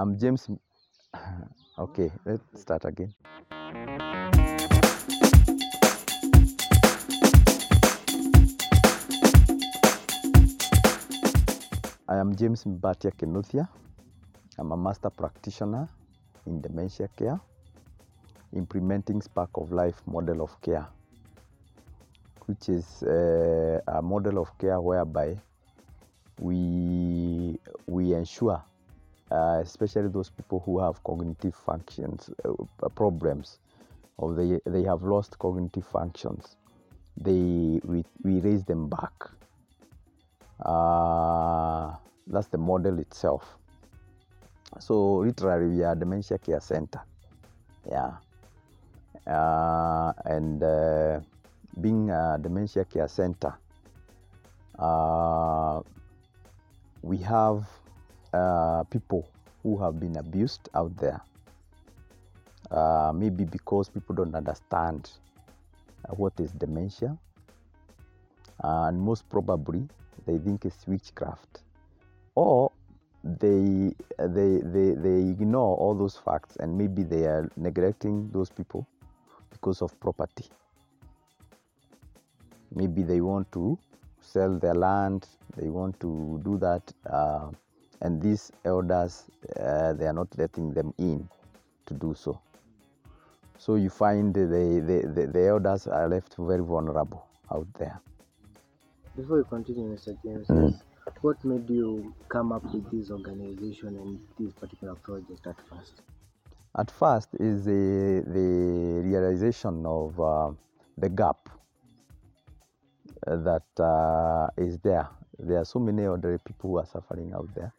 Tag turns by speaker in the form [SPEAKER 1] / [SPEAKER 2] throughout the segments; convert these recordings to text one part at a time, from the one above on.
[SPEAKER 1] I'm James. Okay, let's start again. I am James Mbatia Kinuthia. I'm a master practitioner in dementia care, implementing Spark of Life model of care, which is uh, a model of care whereby we we ensure, uh, especially those people who have cognitive functions uh, problems, or they they have lost cognitive functions, they we, we raise them back. Uh, that's the model itself. So literally, we are dementia care center. Yeah, uh, and uh, being a dementia care center, uh, we have uh, people who have been abused out there. Uh, maybe because people don't understand uh, what is dementia, and most probably they think it's witchcraft, or they they they they ignore all those facts and maybe they are neglecting those people because of property. Maybe they want to sell their land, they want to do that, uh, and these elders uh, they are not letting them in to do so. So you find the, the, the, the elders are left very vulnerable out there.
[SPEAKER 2] Before you continue, Mr. James,
[SPEAKER 1] Mm.
[SPEAKER 2] what made you come up with this organization and this particular project at first?
[SPEAKER 1] At first is the, the realization of uh, the gap uh, that uh, is there. There are so many elderly people who are suffering out there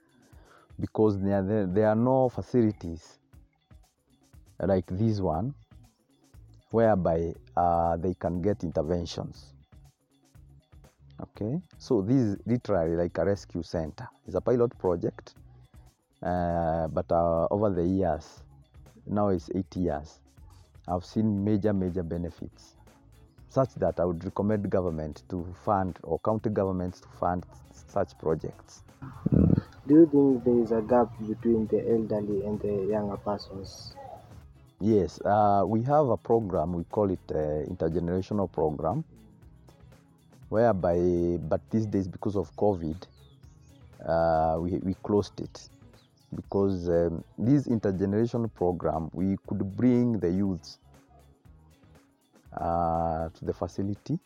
[SPEAKER 1] because there, there, there are no facilities like this one whereby uh, they can get interventions. Okay, so this is literally like a rescue center. It's a pilot project, uh, but uh, over the years, now it's eight years, I've seen major, major benefits, such that I would recommend government to fund or county governments to fund such projects.
[SPEAKER 2] Do you think there is a gap between the elderly and the younger persons?
[SPEAKER 1] Yes, uh, we have a program, we call it uh, intergenerational program, whereby, but these days because of COVID, uh, we, we closed it. Because um, this intergenerational program, we could bring the youths uh, to the facility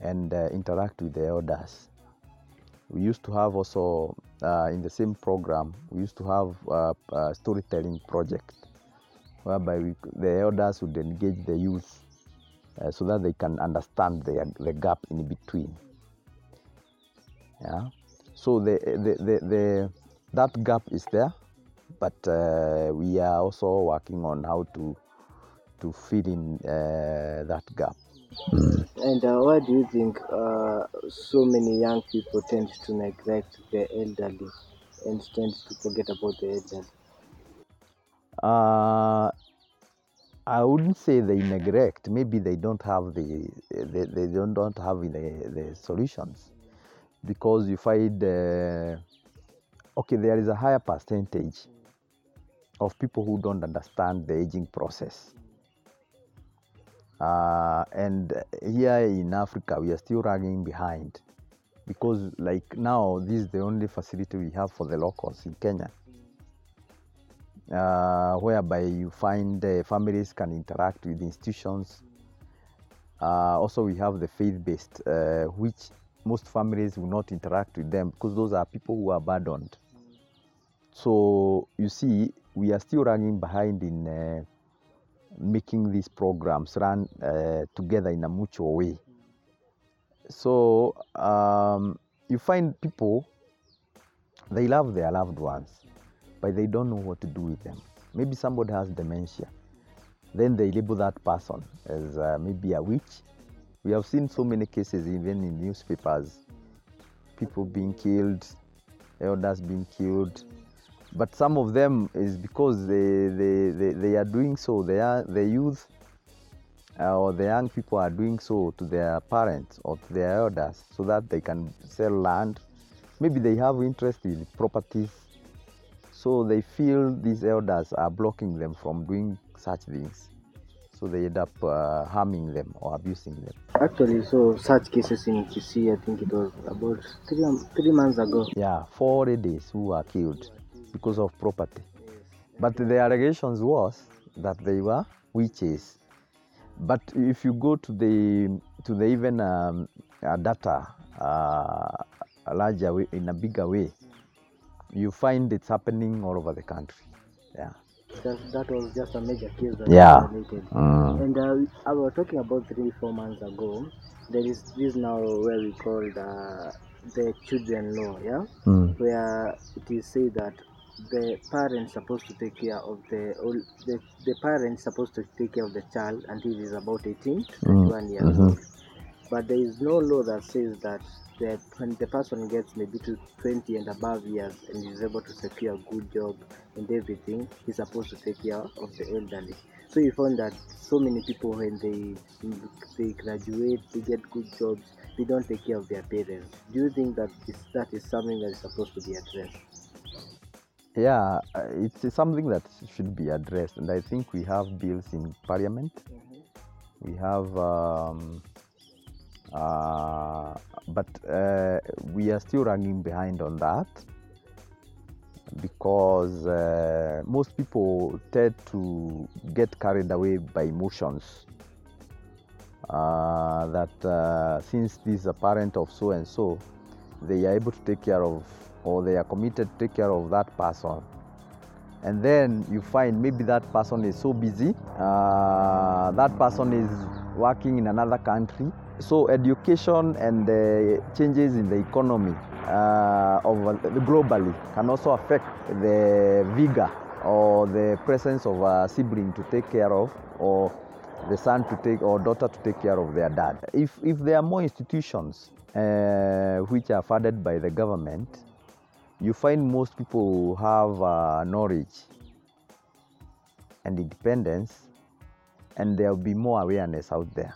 [SPEAKER 1] and uh, interact with the elders. We used to have also, uh, in the same program, we used to have uh, a storytelling project whereby we, the elders would engage the youth uh, so that they can understand the, the gap in between. Yeah. So the, the, the, the, that gap is there, but uh, we are also working on how to to fill in uh, that gap.
[SPEAKER 2] And uh, why do you think uh, so many young people tend to neglect the elderly and tend to forget about the elderly?
[SPEAKER 1] Uh, I wouldn't say they neglect. Maybe they don't have the they, they don't, don't have the, the solutions because you find uh, okay there is a higher percentage of people who don't understand the aging process. Uh, and here in Africa, we are still lagging behind because, like now, this is the only facility we have for the locals in Kenya uh, whereby you find uh, families can interact with institutions. Uh, also, we have the faith-based, uh, which most families will not interact with them because those are people who are abandoned. So you see, we are still running behind in uh, making these programs run uh, together in a mutual way. So um, you find people they love their loved ones but they don't know what to do with them. Maybe somebody has dementia. Then they label that person as uh, maybe a witch. We have seen so many cases, even in newspapers, people being killed, elders being killed. But some of them is because they, they, they, they are doing so, they are, the youth uh, or the young people are doing so to their parents or to their elders so that they can sell land. Maybe they have interest in properties So they feel these elders are blocking them from doing such things. So they end up uh, harming them or abusing them.
[SPEAKER 2] Actually, so such cases in Kisii, I think it was about three, three months ago.
[SPEAKER 1] Yeah, four ladies who were killed because of property. But the allegations was that they were witches. But if you go to the to the even um, uh, data uh, a larger way, in a bigger way, you find it's happening all over the country. Yeah.
[SPEAKER 2] That, that was just a major case that
[SPEAKER 1] Yeah.
[SPEAKER 2] related.
[SPEAKER 1] Mm.
[SPEAKER 2] And uh, I was talking about three, four months ago. There is this now where we called uh, the children law, yeah,
[SPEAKER 1] Mm.
[SPEAKER 2] where it is said that the parents supposed to take care of the the, the parents supposed to take care of the child until he is about 18 to
[SPEAKER 1] Mm,
[SPEAKER 2] 21 years
[SPEAKER 1] mhm.
[SPEAKER 2] old. But there is no law that says that the, when the person gets maybe to 20 and above years and is able to secure a good job and everything, he's supposed to take care of the elderly. So you found that so many people when they they graduate, they get good jobs, they don't take care of their parents. Do you think that is, that is something that is supposed to be addressed?
[SPEAKER 1] Yeah, uh, it's something that should be addressed, and I think we have bills in Parliament. We have, um, uh, but uh, we are still running behind on that because uh, most people tend to get carried away by emotions. Uh, that uh, since this is a parent of so and so, they are able to take care of, or they are committed to take care of that person. And then you find maybe that person is so busy uh, that person is working in another country. So education and the changes in the economy uh, of uh, globally can also affect the vigor or the presence of a sibling to take care of or the son to take or daughter to take care of their dad. If if there are more institutions uh, which are funded by the government you find most people have uh, knowledge and independence and there will be more awareness out there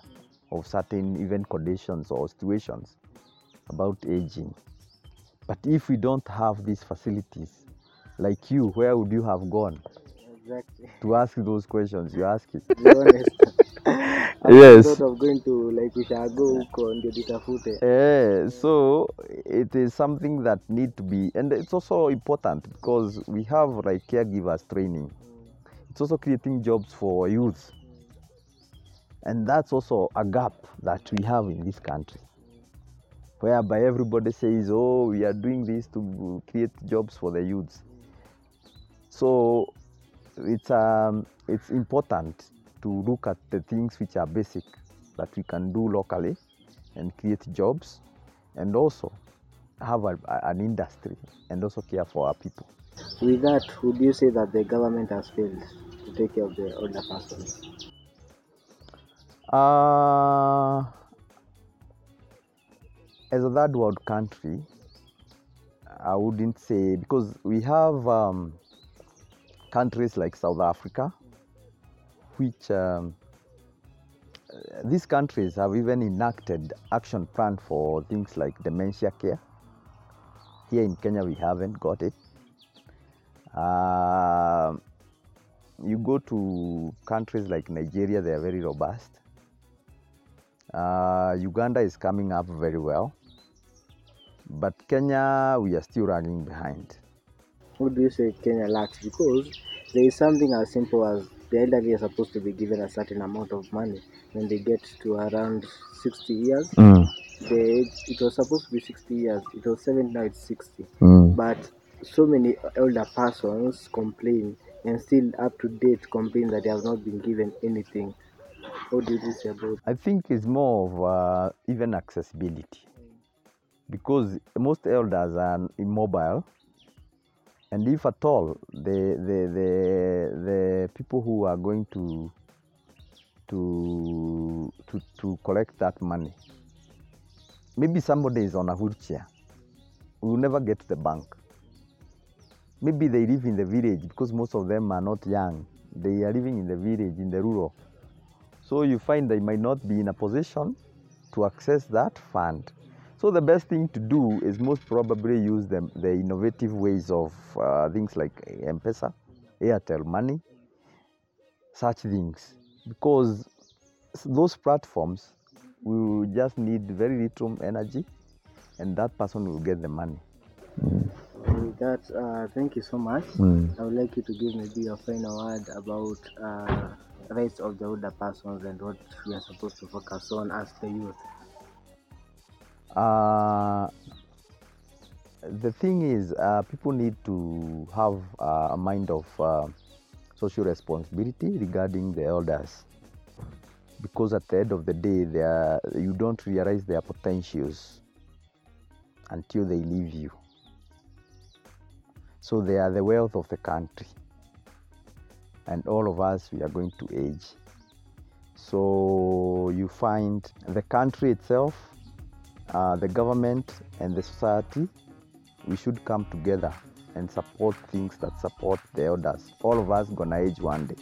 [SPEAKER 1] of certain even conditions or situations about aging. But if we don't have these facilities like you where would you have gone?
[SPEAKER 2] Exactly.
[SPEAKER 1] to ask those questions you ask it Yes.
[SPEAKER 2] thought of going to like ushago huko ndio nitafute.
[SPEAKER 1] Eh, so it is something that need to be and it's also important because we have like caregivers training it's also creating jobs for youth and that's also a gap that we have in this country whereby everybody says oh we are doing this to create jobs for the youths so it's um, it's important to look at the things which are basic that we can do locally and create jobs and also have a, an industry and also care for our people
[SPEAKER 2] With that, would you say that the government has failed to take care of the older persons?
[SPEAKER 1] Uh, as a third world country, I wouldn't say because we have um, countries like South Africa, which um, uh, these countries have even enacted action plan for things like dementia care. Here in Kenya, we haven't got it. Uh, you go to countries like Nigeria, they are very robust. Uh, Uganda is coming up very well, but Kenya we are still running behind.
[SPEAKER 2] What do you say Kenya lacks? Because there is something as simple as the elderly are supposed to be given a certain amount of money when they get to around 60 years. Mm. The age, it was supposed to be 60 years. It was 70, now it's 60. Mm. But so many elder persons complain and still up to date complain that they have not been given anything. What do you say about
[SPEAKER 1] I think it's more of uh, even accessibility mm. because most elders are immobile, and if at all the the the, the people who are going to to to to collect that money, maybe somebody is on a wheelchair, will never get to the bank. Maybe they live in the village because most of them are not young. They are living in the village, in the rural. So you find they might not be in a position to access that fund. So the best thing to do is most probably use the, the innovative ways of uh, things like M-Pesa, Airtel Money, such things, because those platforms will just need very little energy, and that person will get the money.
[SPEAKER 2] With that, uh, thank you so much. I would like you to give maybe a final word about uh, rights of the older persons and what we are supposed to focus on as the youth.
[SPEAKER 1] Uh, the thing is, uh, people need to have uh, a mind of uh, social responsibility regarding the elders, because at the end of the day, they are, you don't realize their potentials until they leave you. So they are the wealth of the country, and all of us we are going to age. So you find the country itself uh, the government and the society, we should come together and support things that support the elders. All of us gonna age one day.